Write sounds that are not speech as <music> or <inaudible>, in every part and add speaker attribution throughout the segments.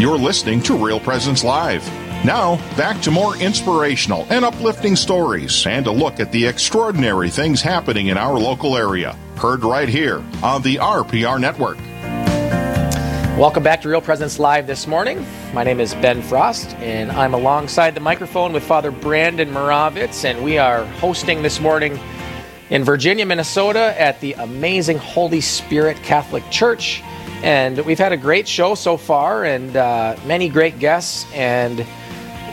Speaker 1: You're listening to Real Presence Live. Now, back to more inspirational and uplifting stories and a look at the extraordinary things happening in our local area. Heard right here on the RPR Network.
Speaker 2: Welcome back to Real Presence Live this morning. My name is Ben Frost, and I'm alongside the microphone with Father Brandon Moravitz, and we are hosting this morning in Virginia, Minnesota at the amazing Holy Spirit Catholic Church. And we've had a great show so far and uh, many great guests. And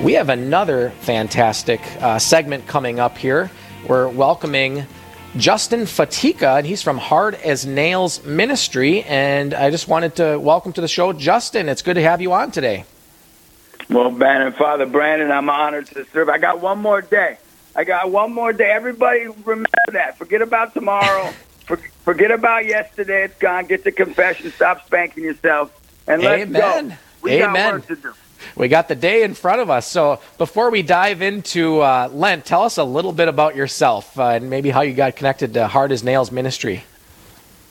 Speaker 2: we have another fantastic uh, segment coming up here. We're welcoming Justin Fatica, and he's from Hard as Nails Ministry. And I just wanted to welcome to the show Justin. It's good to have you on today.
Speaker 3: Well, Ben and Father Brandon, I'm honored to serve. I got one more day. I got one more day. Everybody remember that. Forget about tomorrow. <laughs> forget about yesterday. It's gone. Get the confession. Stop spanking yourself. And let's
Speaker 2: Amen.
Speaker 3: go. We
Speaker 2: Amen.
Speaker 3: got work to do.
Speaker 2: We got the day in front of us. So before we dive into uh, Lent, tell us a little bit about yourself uh, and maybe how you got connected to Hard as Nails Ministry.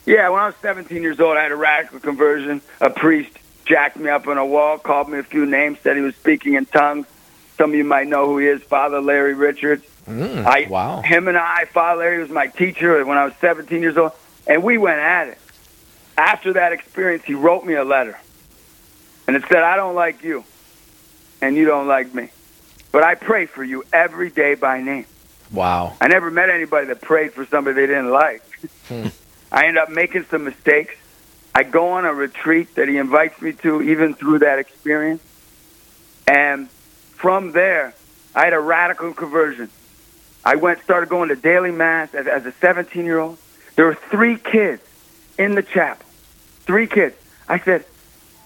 Speaker 3: Yeah, when I was 17 years old, I had a radical conversion. A priest jacked me up on a wall, called me a few names, said he was speaking in tongues. Some of you might know who he is, Father Larry Richards.
Speaker 2: Mm,
Speaker 3: I,
Speaker 2: wow.
Speaker 3: Him and I, Father Larry was my teacher when I was 17 years old, and we went at it. After that experience, he wrote me a letter, and it said, "I don't like you, and you don't like me, but I pray for you every day by name."
Speaker 2: Wow.
Speaker 3: I never met anybody that prayed for somebody they didn't like.
Speaker 2: Hmm. <laughs>
Speaker 3: I end up making some mistakes. I go on a retreat that he invites me to, even through that experience. And from there, I had a radical conversion. I went, started going to daily mass as, as a 17 year old. There were three kids in the chapel. Three kids. I said,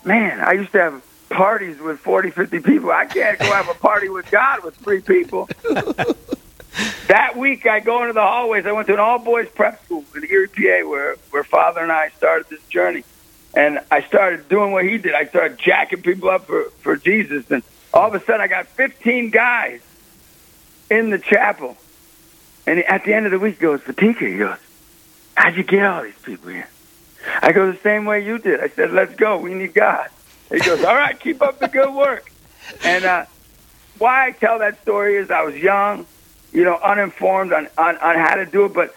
Speaker 3: man, I used to have parties with 40, 50 people. I can't go have a party with God with three people. <laughs> that week, I go into the hallways. I went to an all boys prep school in Erie, PA, where, where Father and I started this journey. And I started doing what he did. I started jacking people up for, for Jesus. And all of a sudden, I got 15 guys in the chapel. And at the end of the week, he goes, Fatica, he goes, how'd you get all these people here? I go, the same way you did. I said, let's go. We need God. He goes, all right, keep up the good work. And uh, why I tell that story is I was young, you know, uninformed on, on, on how to do it. But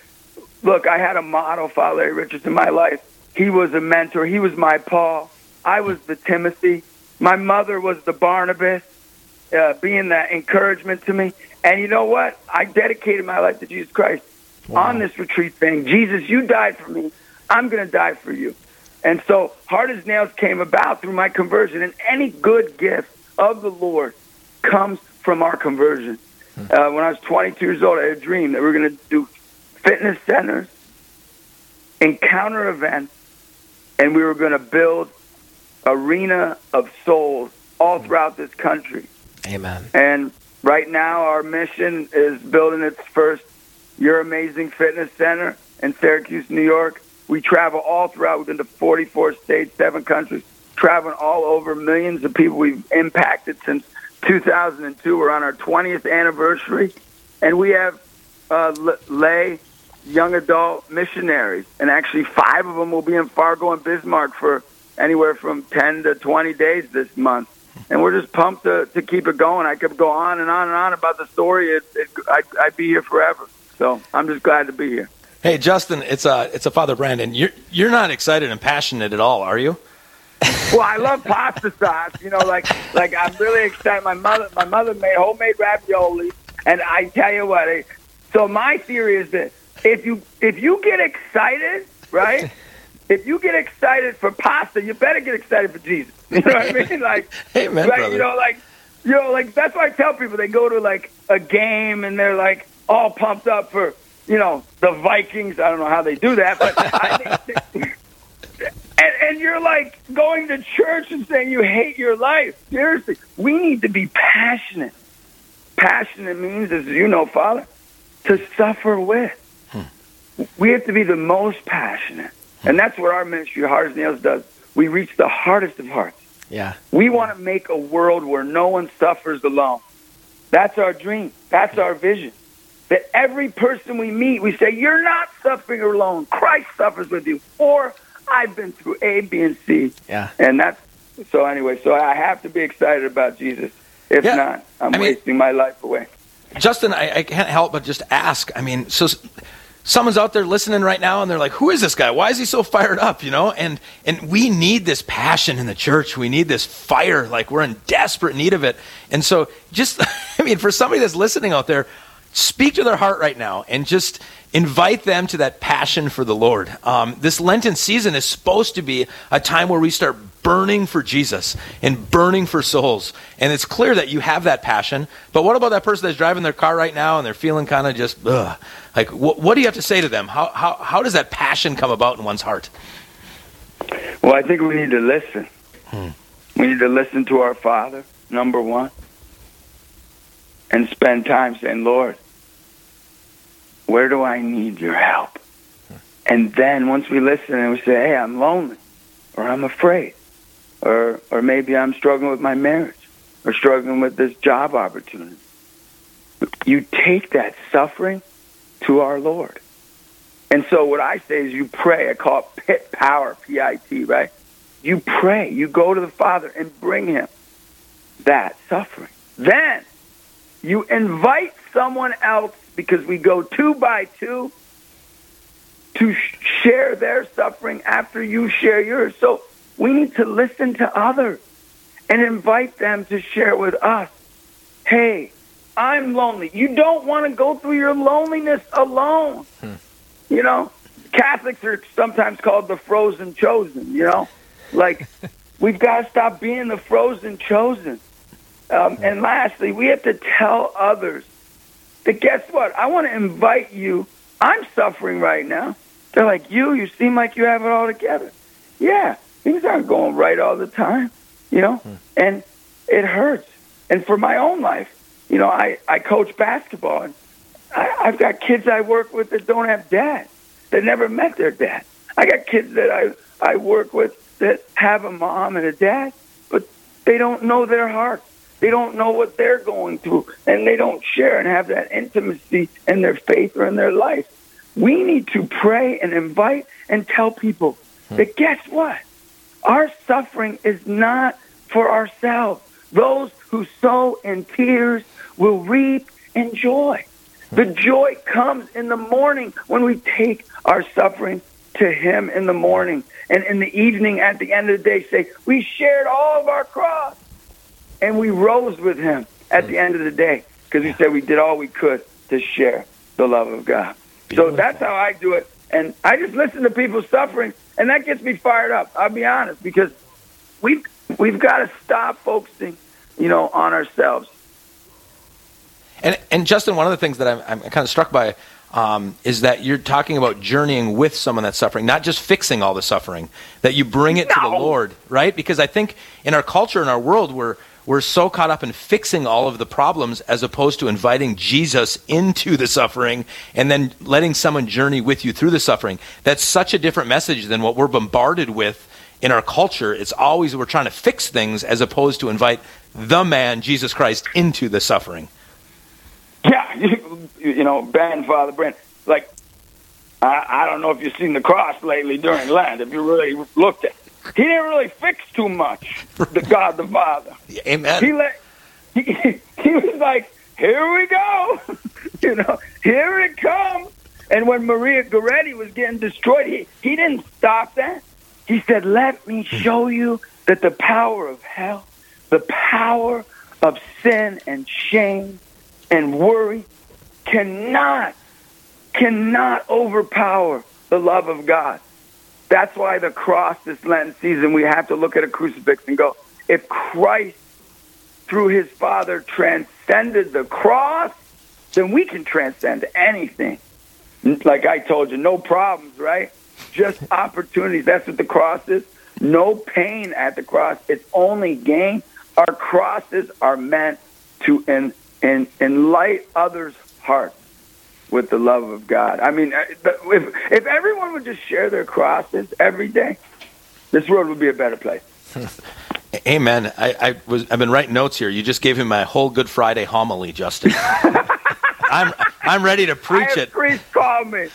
Speaker 3: look, I had a model, Father Larry Richards, in my life. He was a mentor. He was my Paul. I was the Timothy. My mother was the Barnabas, uh, being that encouragement to me. And you know what? I dedicated my life to Jesus Christ
Speaker 2: Wow.
Speaker 3: on this retreat thing. Jesus, you died for me. I'm going to die for you. And so Hard as Nails came about through my conversion. And any good gift of the Lord comes from our conversion. Uh, when I was 22 years old, I had a dream that we were going to do fitness centers, encounter events, and we were going to build arena of souls all throughout this country.
Speaker 2: Amen.
Speaker 3: And right now, our mission is building its first Your Amazing Fitness Center in Syracuse, New York. We travel all throughout. Been to 44 states, seven countries, traveling all over. Millions of people we've impacted since 2002. We're on our 20th anniversary, and we have uh, lay young adult missionaries, and actually five of them will be in Fargo and Bismarck for anywhere from 10 to 20 days this month. And we're just pumped to, to keep it going. I could go on and on and on about the story. It, it, I'd, I'd be here forever. So I'm just glad to be here.
Speaker 4: Hey, Justin, it's a it's a Father Brandon. You're you're not excited and passionate at all, are you? <laughs>
Speaker 3: Well, I love pasta sauce. You know, like like I'm really excited. My mother my mother made homemade ravioli, and I tell you what. eh, So my theory is that if you if you get excited, right? if you get excited for pasta, you better get excited for Jesus. <laughs> You know what I mean? <laughs> Like,
Speaker 4: Amen, brother.
Speaker 3: You know, like you know, like that's why I tell people they go to like a game and they're like all pumped up for you know the Vikings. I don't know how they do that, but I think. <laughs> And, and you're like going to church and saying you hate your life. Seriously, we need to be passionate. Passionate means, as you know, Father, to suffer with. Hmm. We have to be the most passionate. Hmm. And that's what our ministry, Hard as Nails, does. We reach the hardest of hearts.
Speaker 2: Yeah.
Speaker 3: We want to make a world where no one suffers alone. That's our dream. That's hmm. our vision. That every person we meet, we say, You're not suffering alone. Christ suffers with you. Or I've been through A, B, and C.
Speaker 2: Yeah.
Speaker 3: And that's so anyway, so I have to be excited about Jesus. If
Speaker 4: Yeah.
Speaker 3: not, I'm
Speaker 4: I mean-
Speaker 3: wasting my life away.
Speaker 4: Justin, I, I can't help but just ask. I mean, so someone's out there listening right now, and they're like, "Who is this guy? Why is he so fired up?" You know, and and we need this passion in the church. We need this fire. Like we're in desperate need of it. And so, just <laughs> I mean, for somebody that's listening out there, speak to their heart right now, and just invite them to that passion for the Lord. Um, this Lenten season is supposed to be a time where we start burning for Jesus and burning for souls. And it's clear that you have that passion. But what about that person that's driving their car right now and they're feeling kind of just, ugh? Like, what, what do you have to say to them? How, how, how does that passion come about in one's heart?
Speaker 3: Well, I think we need to listen.
Speaker 4: Hmm.
Speaker 3: We need to listen to our Father, number one, and spend time saying, Lord, where do I need your help? And then once we listen and we say, hey, I'm lonely, or I'm afraid, or, or maybe I'm struggling with my marriage, or struggling with this job opportunity, you take that suffering to our Lord. And so what I say is you pray. I call it pit power, P-I-T, right? You pray. You go to the Father and bring him that suffering. Then you invite someone else because we go two by two to sh- share their suffering after you share yours. So we need to listen to others and invite them to share with us. Hey, I'm lonely. You don't want to go through your loneliness alone. You know, Catholics are sometimes called the frozen chosen, you know? Like, <laughs> we've got to stop being the frozen chosen. Um, and lastly, we have to tell others that guess what? I want to invite you. I'm suffering right now. They're like, you, you seem like you have it all together. Yeah, things aren't going right all the time, you know? Hmm. And it hurts. And for my own life, you know, I, I coach basketball. And I, I've got kids I work with that don't have dads, that never met their dad. I got kids that I, I work with that have a mom and a dad, but they don't know their heart. They don't know what they're going through, and they don't share and have that intimacy in their faith or in their life. We need to pray and invite and tell people hmm. that guess what? Our suffering is not for ourselves. Those who sow in tears will reap in joy. Hmm. The joy comes in the morning when we take our suffering to Him in the morning. And in the evening, at the end of the day, say, We shared all of our cross. And we rose with Him at the end of the day because he said we did all we could to share the love of God. So that's how I do it. And I just listen to people suffering, and that gets me fired up. I'll be honest, because we've, we've got to stop focusing, you know, on ourselves.
Speaker 4: And, and Justin, one of the things that I'm, I'm kind of struck by um, is that you're talking about journeying with someone that's suffering, not just fixing all the suffering, that you bring it to the Lord, right? Because I think in our culture, in our world, we're, we're so caught up in fixing all of the problems as opposed to inviting Jesus into the suffering and then letting someone journey with you through the suffering. That's such a different message than what we're bombarded with in our culture. It's always we're trying to fix things as opposed to invite the man, Jesus Christ, into the suffering.
Speaker 3: Yeah, you, <laughs> you know, Ben, Father Brent, like, I, I don't know if you've seen the cross lately during Lent, if you really looked at. He didn't really fix too much, the God the Father.
Speaker 4: Amen.
Speaker 3: He let, he, he was like, here we go. <laughs> you know, here it comes. And when Maria Goretti was getting destroyed, he, he didn't stop that. He said, let me show you that the power of hell, the power of sin and shame and worry cannot, cannot overpower the love of God. That's why the cross this Lenten season, we have to look at a crucifix and go, if Christ, through his Father, transcended the cross, then we can transcend anything. Like I told you, no problems, right? Just opportunities. That's what the cross is. No pain at the cross. It's only gain. Our crosses are meant to en- en- others' hearts with the love of God. I mean, if if everyone would just share their crosses every day, this world would be a better place. <laughs>
Speaker 4: Amen. I, I was I've been writing notes here. You just gave him my whole Good Friday homily, Justin. <laughs> I'm I'm ready to
Speaker 3: I
Speaker 4: preach
Speaker 3: have
Speaker 4: it.
Speaker 3: priests call me.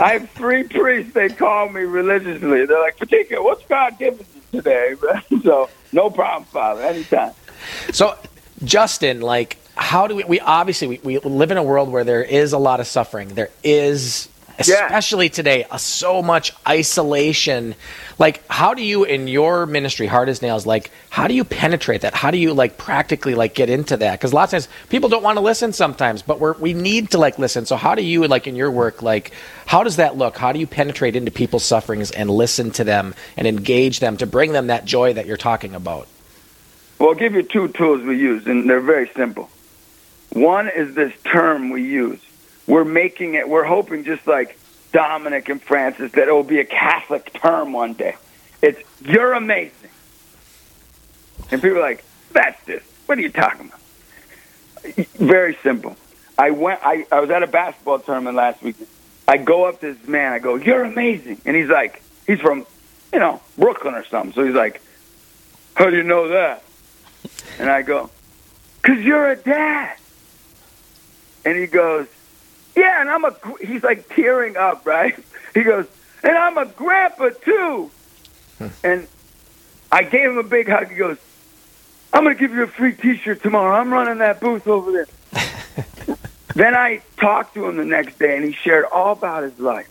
Speaker 3: I have three priests. They call me religiously. They're like, "Fatica, what's God giving you today?" <laughs> so no problem, Father. Anytime.
Speaker 2: So, Justin, like, how do we? We obviously we, we live in a world where there is a lot of suffering. There is,
Speaker 3: Yeah.
Speaker 2: especially today, uh, so much isolation. Like, how do you in your ministry, hard as nails, like, how do you penetrate that? How do you like practically like get into that? Because a lot of times people don't want to listen sometimes, but we're we need to like listen. So, how do you like in your work, like, how does that look? How do you penetrate into people's sufferings and listen to them and engage them to bring them that joy that you're talking about?
Speaker 3: Well, I'll give you two tools we use, and they're very simple. One is this term we use. We're making it, we're hoping just like Dominic and Francis that it will be a Catholic term one day. It's, you're amazing. And people are like, that's this. What are you talking about? Very simple. I went, I, I was at a basketball tournament last week. I go up to this man, I go, you're amazing. And he's like, he's from, you know, Brooklyn or something. So he's like, how do you know that? And I go, because you're a dad. And he goes, yeah, and I'm a, gr-" he's like tearing up, right? He goes, and I'm a grandpa too. Hmm. And I gave him a big hug. He goes, I'm going to give you a free t-shirt tomorrow. I'm running that booth over there. <laughs> then I talked to him the next day and he shared all about his life.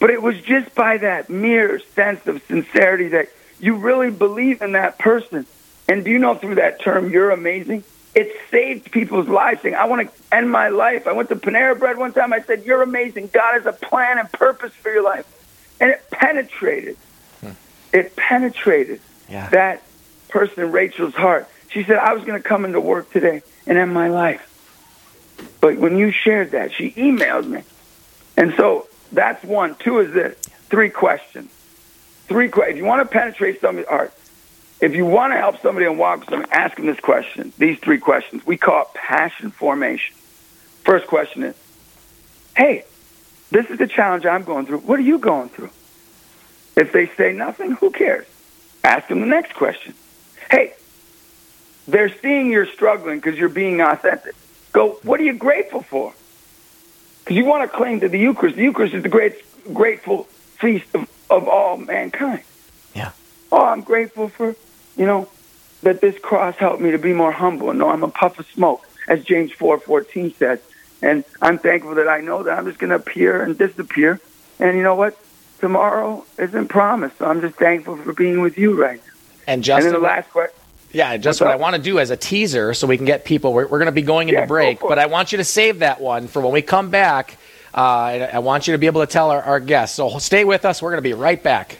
Speaker 3: But it was just by that mere sense of sincerity that you really believe in that person. And do you know through that term, you're amazing? It saved people's lives. Saying, I want to end my life. I went to Panera Bread one time. I said, You're amazing. God has a plan and purpose for your life. And it penetrated. Hmm. It penetrated
Speaker 2: Yeah.
Speaker 3: that person, Rachel's heart. She said, I was going to come into work today and end my life. But when you shared that, she emailed me. And so that's one. Two is this three questions. Three questions. If you want to penetrate somebody's heart, if you want to help somebody and walk with somebody, ask them this question. These three questions. We call it passion formation. First question is, hey, this is the challenge I'm going through. What are you going through? If they say nothing, who cares? Ask them the next question. Hey, they're seeing you're struggling because you're being authentic. Go, what are you grateful for? Because you want to claim to the Eucharist. The Eucharist is the great, grateful feast of, of all mankind.
Speaker 2: Yeah.
Speaker 3: Oh, I'm grateful for, you know, that this cross helped me to be more humble and know I'm a puff of smoke, as James 4.14 says. And I'm thankful that I know that I'm just going to appear and disappear. And you know what? Tomorrow isn't promised. So I'm just thankful for being with you right now.
Speaker 2: And
Speaker 3: And
Speaker 2: Justin,
Speaker 3: then the last question.
Speaker 2: Yeah, just
Speaker 3: What's
Speaker 2: what I want to do as a teaser so we can get people. We're, we're going to be going into
Speaker 3: Yeah,
Speaker 2: break,
Speaker 3: for
Speaker 2: but. I want you to save that one for when we come back. Uh, I, I want you to be able to tell our, our guests. So stay with us. We're going to be right back.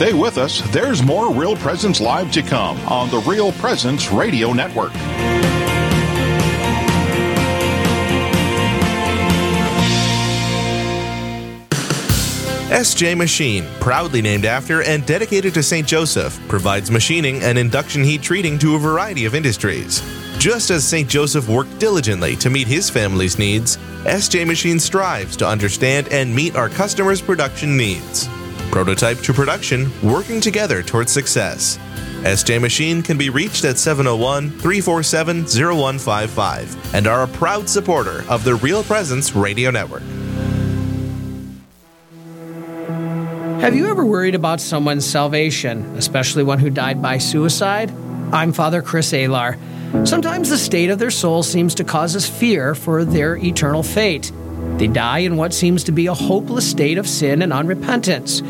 Speaker 1: Stay with us. There's more Real Presence Live to come on the Real Presence Radio Network.
Speaker 5: SJ Machine, proudly named after and dedicated to St. Joseph, provides machining and induction heat treating to a variety of industries. Just as St. Joseph worked diligently to meet his family's needs, SJ Machine strives to understand and meet our customers' production needs. Prototype to production, working together towards success. SJ Machine can be reached at 701 347 0155 and are a proud supporter of the Real Presence Radio Network.
Speaker 6: Have you ever worried about someone's salvation, especially one who died by suicide? I'm Father Chris Alar. Sometimes the state of their soul seems to cause us fear for their eternal fate. They die in what seems to be a hopeless state of sin and unrepentance.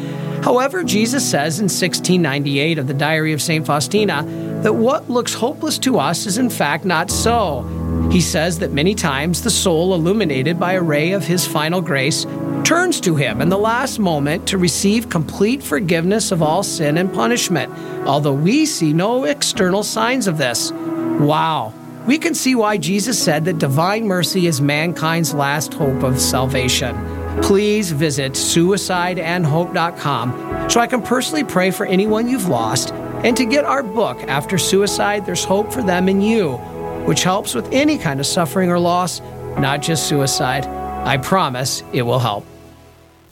Speaker 6: However, Jesus says in 1698 of the Diary of St. Faustina that what looks hopeless to us is in fact not so. He says that many times the soul, illuminated by a ray of his final grace, turns to him in the last moment to receive complete forgiveness of all sin and punishment, although we see no external signs of this. Wow. We can see why Jesus said that divine mercy is mankind's last hope of salvation. Please visit suicideandhope.com so I can personally pray for anyone you've lost and to get our book, After Suicide, There's Hope for Them and You, which helps with any kind of suffering or loss, not just suicide. I promise it will help.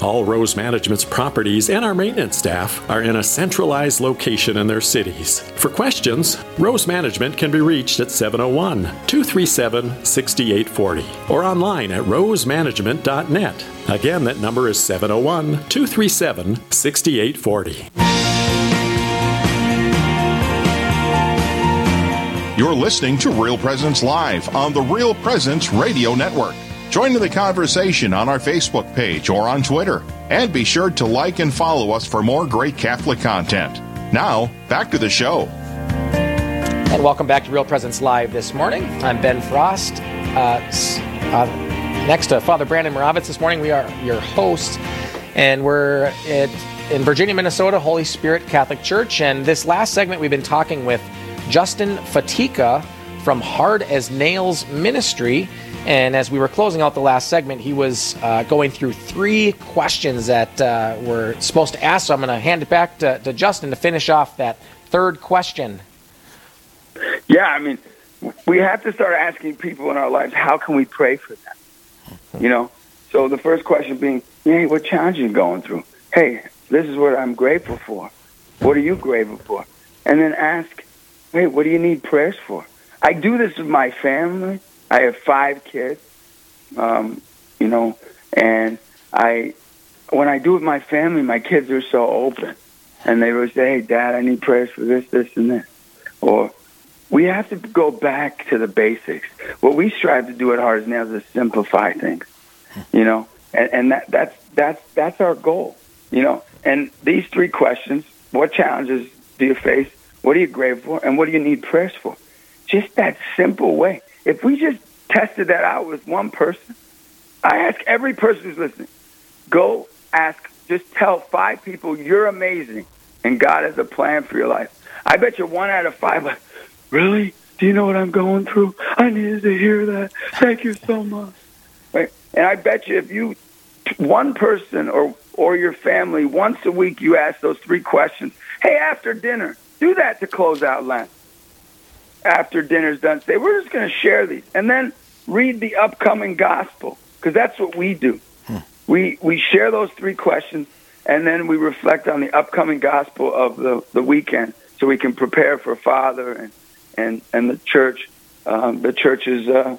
Speaker 7: All Rose Management's properties and our maintenance staff are in a centralized location in their cities. For questions, Rose Management can be reached at 701 237 6840 or online at rosemanagement.net. Again, that number is 701 237 6840.
Speaker 1: You're listening to Real Presence Live on the Real Presence Radio Network. Join in the conversation on our Facebook page or on Twitter. And be sure to like and follow us for more great Catholic content. Now, back to the show.
Speaker 2: And welcome back to Real Presence Live this morning. I'm Ben Frost. Uh, uh, next to Father Brandon Moravitz this morning, we are your hosts. And we're at, in Virginia, Minnesota, Holy Spirit Catholic Church. And this last segment, we've been talking with Justin Fatica from Hard as Nails Ministry. And as we were closing out the last segment, he was uh, going through three questions that uh, we're supposed to ask. So I'm going to hand it back to, to, Justin to finish off that third question.
Speaker 3: Yeah, I mean, we have to start asking people in our lives, how can we pray for them? You know? So the first question being, hey, what challenge are you going through? Hey, this is what I'm grateful for. What are you grateful for? And then ask, hey, what do you need prayers for? I do this with my family I have five kids, um, you know, and I, when I do with my family, my kids are so open, and they will say, "Hey, Dad, I need prayers for this, this, and this," or we have to go back to the basics. What we strive to do at Hard as Nails is simplify things, you know, and, and that that's that's that's our goal, you know. And these three questions: What challenges do you face? What are you grateful for? And what do you need prayers for? Just that simple way. If we just tested that out with one person, I ask every person who's listening, go ask, just tell five people you're amazing and God has a plan for your life. I bet you one out of five, like, really? Do you know what I'm going through? I needed to hear that. Thank you so much. Right? And I bet you if you, one person or, or your family, once a week, you ask those three questions. Hey, after dinner, do that to close out Lent after dinner's done, say, we're just going to share these. And then read the upcoming gospel, because that's what we do. Hmm. We, we share those three questions, and then we reflect on the upcoming gospel of the, the weekend so we can prepare for Father and, and, and the church, um, the church's uh,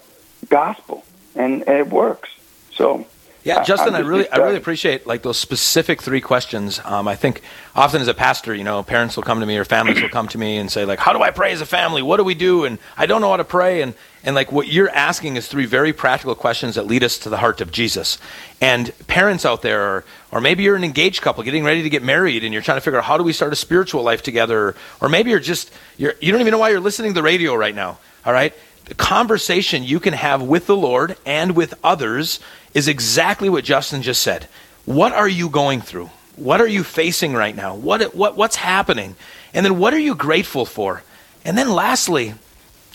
Speaker 3: gospel. And, and it works. So
Speaker 4: yeah, Justin, I really, I really appreciate like those specific three questions. Um, I think often as a pastor, you know, parents will come to me or families will come to me and say like, "How do I pray as a family? What do we do?" And I don't know how to pray. And and like what you're asking is three very practical questions that lead us to the heart of Jesus. And parents out there, or, or maybe you're an engaged couple getting ready to get married, and you're trying to figure out how do we start a spiritual life together, or maybe you're just you're, you don't even know why you're listening to the radio right now. All right, the conversation you can have with the Lord and with others is exactly what Justin just said. What are you going through? What are you facing right now? What, what, what's happening? And then what are you grateful for? And then lastly,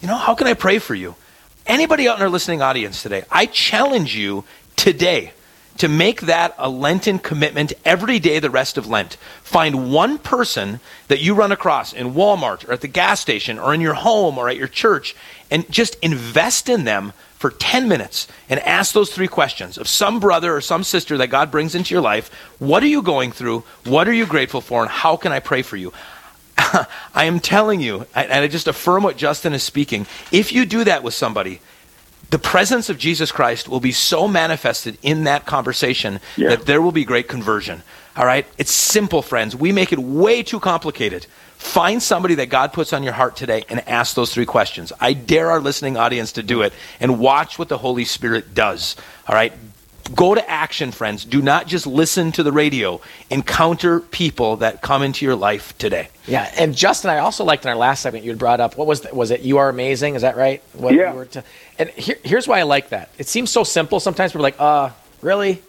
Speaker 4: you know, how can I pray for you? Anybody out in our listening audience today, I challenge you today to make that a Lenten commitment every day the rest of Lent. Find one person that you run across in Walmart or at the gas station or in your home or at your church and just invest in them for 10 minutes and ask those three questions of some brother or some sister that God brings into your life. What are you going through? What are you grateful for? And how can I pray for you? <laughs> I am telling you, and I just affirm what Justin is speaking. If you do that with somebody, the presence of Jesus Christ will be so manifested in that conversation yeah. that there will be great conversion. All right? It's simple, friends. We make it way too complicated. Find somebody that God puts on your heart today and ask those three questions. I dare our listening audience to do it and watch what the Holy Spirit does. All right? Go to action, friends. Do not just listen to the radio. Encounter people that come into your life today.
Speaker 2: Yeah, and Justin, I also liked in our last segment you had brought up. What was the, was it? You are amazing. Is that right? What
Speaker 3: yeah.
Speaker 2: To, and here, here's why I like that. It seems so simple. Sometimes we're like, uh, really?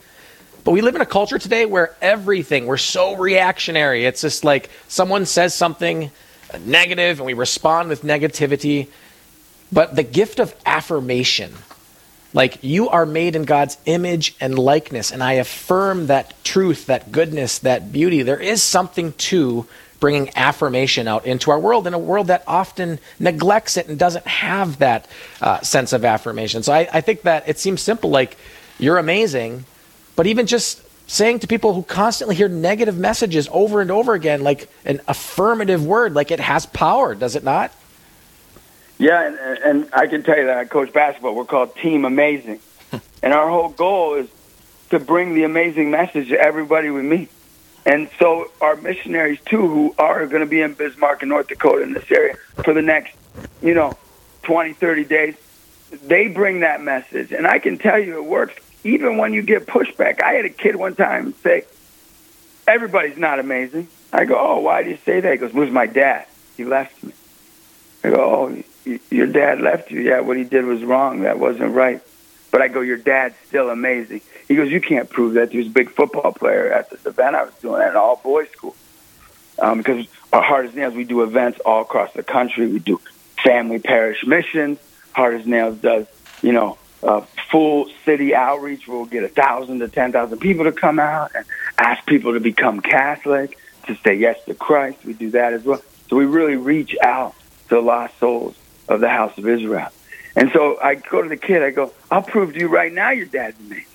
Speaker 2: But we live in a culture today where everything, we're so reactionary. It's just like someone says something negative and we respond with negativity. But the gift of affirmation, Like you are made in God's image and likeness, and I affirm that truth, that goodness, that beauty. There is something to bringing affirmation out into our world in a world that often neglects it and doesn't have that uh, sense of affirmation. So I, I think that it seems simple, like you're amazing, but even just saying to people who constantly hear negative messages over and over again, like an affirmative word, like it has power, does it not?
Speaker 3: Yeah, and, and I can tell you that I coach basketball. We're called Team Amazing. <laughs> and our whole goal is to bring the amazing message to everybody we meet. And so our missionaries, too, who are going to be in Bismarck and North Dakota in this area for the next, you know, 20, 30 days, they bring that message. And I can tell you it works even when you get pushback. I had a kid one time say, everybody's not amazing. I go, oh, why do you say that? He goes, who's my dad? He left me. I go, oh, your dad left you. Yeah, what he did was wrong. That wasn't right. But I go, your dad's still amazing. He goes, you can't prove that. He was a big football player at this event I was doing at an all boys school. Um, because our Hard as Nails, we do events all across the country. We do family parish missions. Hard as Nails does, you know, uh, full city outreach. We'll get a thousand to ten thousand people to come out and ask people to become Catholic, to say yes to Christ. We do that as well. So we really reach out to lost souls of the house of Israel. And so I go to the kid, I go, I'll prove to you right now your dad's amazing.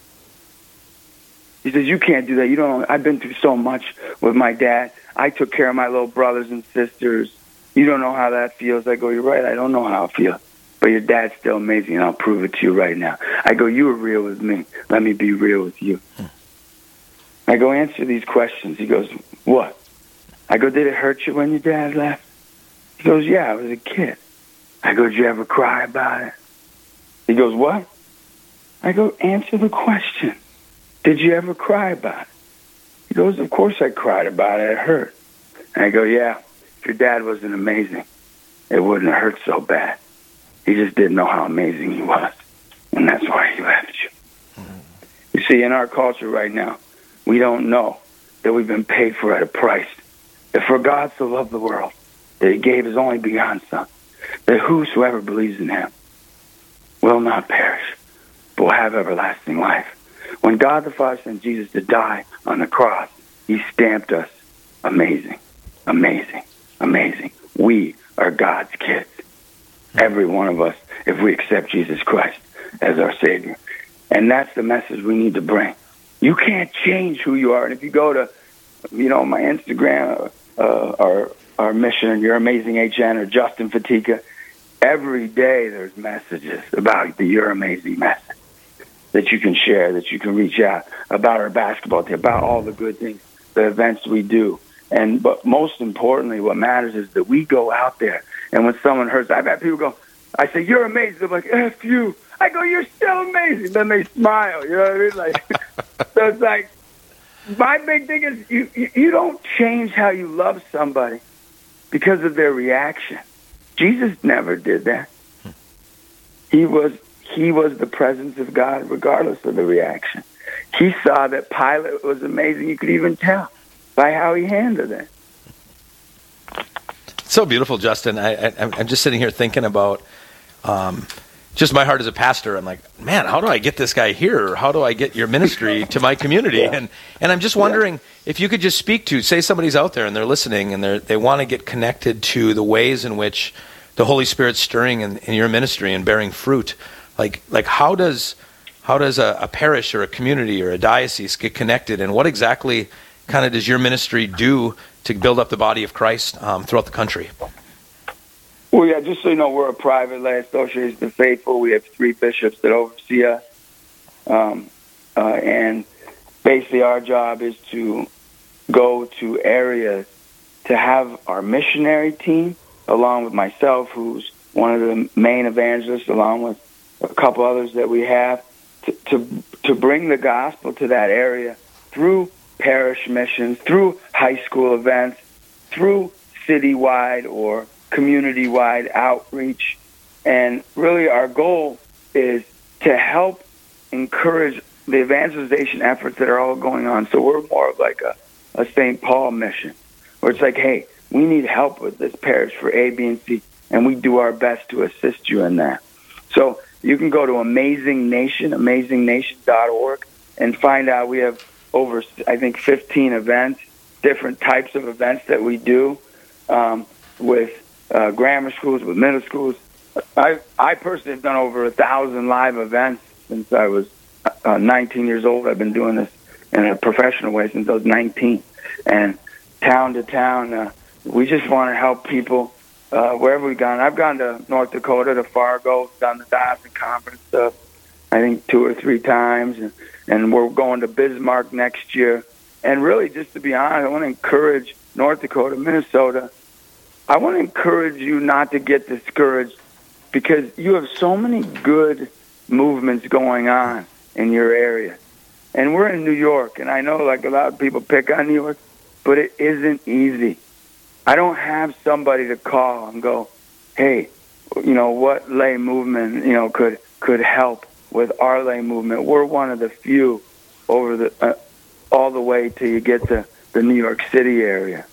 Speaker 3: He says, You can't do that. You don't. I've been through so much with my dad. I took care of my little brothers and sisters. You don't know how that feels. I go, You're right. I don't know how it feels. But your dad's still amazing, and I'll prove it to you right now. I go, You were real with me. Let me be real with you. I go, Answer these questions. He goes, What? I go, Did it hurt you when your dad left? He goes, Yeah, I was a kid. I go, Did you ever cry about it? He goes, What? I go, Answer the question. Did you ever cry about it? He goes, Of course I cried about it. It hurt. And I go, Yeah, if your dad wasn't amazing, it wouldn't have hurt so bad. He just didn't know how amazing he was. And that's why he left you. Mm-hmm. You see, in our culture right now, we don't know that we've been paid for at a price. That for God so loved the world that he gave his only begotten Son, that whosoever believes in him will not perish, but will have everlasting life. When God the Father sent Jesus to die on the cross, he stamped us amazing, amazing, amazing. We are God's kids. Every one of us, if we accept Jesus Christ as our Savior. And that's the message we need to bring. You can't change who you are. And if you go to, you know, my Instagram, uh, our, our mission, Your Amazing HN, or Justin Fatica, every day there's messages about the Your Amazing message that you can share, that you can reach out about our basketball team, about all the good things, the events we do. And but most importantly, what matters is that we go out there. And when someone hurts, I've had people go, I say, "You're amazing." They're like, "F you." I go, "You're still amazing." Then they smile. You know what I mean? Like, <laughs> so it's like my big thing is you you don't change how you love somebody because of their reaction. Jesus never did that. Hmm. He was he was the presence of God regardless of the reaction. He saw that Pilate was amazing. You could even tell by how he handled it.
Speaker 4: So beautiful, Justin. I, I, I'm just sitting here thinking about um, just my heart as a pastor. I'm like, man, how do I get this guy here? How do I get your ministry to my community? Yeah. And and I'm just wondering yeah. if you could just speak to, say, somebody's out there and they're listening and they they want to get connected to the ways in which the Holy Spirit's stirring in, in your ministry and bearing fruit. Like like how does how does a, a parish or a community or a diocese get connected, and what exactly kind of does your ministry do to build up the body of Christ um, throughout the country?
Speaker 3: Well, yeah, just so you know, we're a private lay association of the faithful. We have three bishops that oversee us. Um, uh, and basically, our job is to go to areas to have our missionary team, along with myself, who's one of the main evangelists, along with a couple others that we have, to, to, to bring the gospel to that area through parish missions, through high school events, through citywide or community wide outreach. And really, our goal is to help encourage the evangelization efforts that are all going on. So we're more of like a, a St. Paul mission, where it's like, hey, we need help with this parish for A, B, and C, and we do our best to assist you in that. So you can go to Amazing Nation, amazingnation.org, and find out we have over, I think, 15 events, different types of events that we do um, with uh, grammar schools, with middle schools. I, I personally have done over a thousand live events since I was uh, 19 years old. I've been doing this in a professional way since I was 19. And town to town, uh, we just want to help people uh, wherever we've gone. I've gone to North Dakota, to Fargo, done the Dawson Conference stuff, I think two or three times, and, and we're going to Bismarck next year. And really, just to be honest, I want to encourage North Dakota, Minnesota. I want to encourage you not to get discouraged because you have so many good movements going on in your area. And we're in New York, and I know like a lot of people pick on New York, but it isn't easy. I don't have somebody to call and go, "Hey, you know what lay movement you know could could help with our lay movement." We're one of the few over the uh, all the way till you get to the New York City area.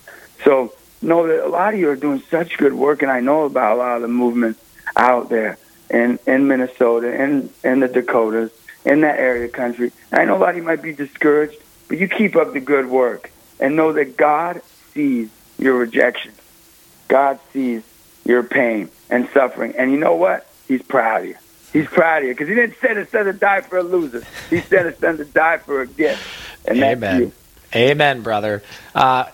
Speaker 3: So know that a lot of you are doing such good work, and I know about a lot of the movements out there in in Minnesota and in the Dakotas in that area of country. And I know a lot of you might be discouraged, but you keep up the good work and know that God sees your rejection. God sees your pain and suffering. And you know what? He's proud of you. He's proud of you because he didn't send his son to die for a loser. He sent his son to die for a gift. And
Speaker 2: Amen. Amen, brother. Uh,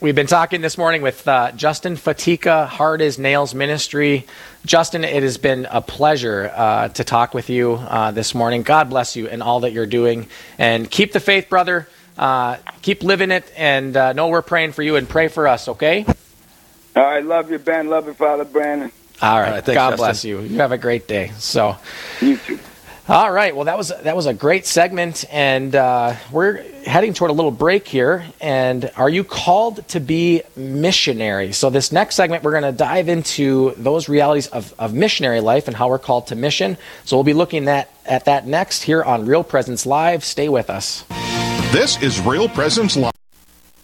Speaker 2: we've been talking this morning with uh, Justin Fatica, Hard as Nails Ministry. Justin, it has been a pleasure uh, to talk with you uh, this morning. God bless you and all that you're doing. And keep the faith, brother. Uh, keep living it, and uh, know we're praying for you and pray for us, okay?
Speaker 3: All right. Love you, Ben. Love you, Father Brandon.
Speaker 2: All right.
Speaker 4: All right, thanks,
Speaker 2: God
Speaker 4: Justin.
Speaker 2: bless you. You have a great day. So.
Speaker 3: You too.
Speaker 2: All right. Well, that was that was a great segment, and uh, we're heading toward a little break here. And are you called to be missionary? So this next segment, we're going to dive into those realities of, of missionary life and how we're called to mission. So we'll be looking at at that next here on Real Presence Live. Stay with us.
Speaker 1: This is Real Presence Live.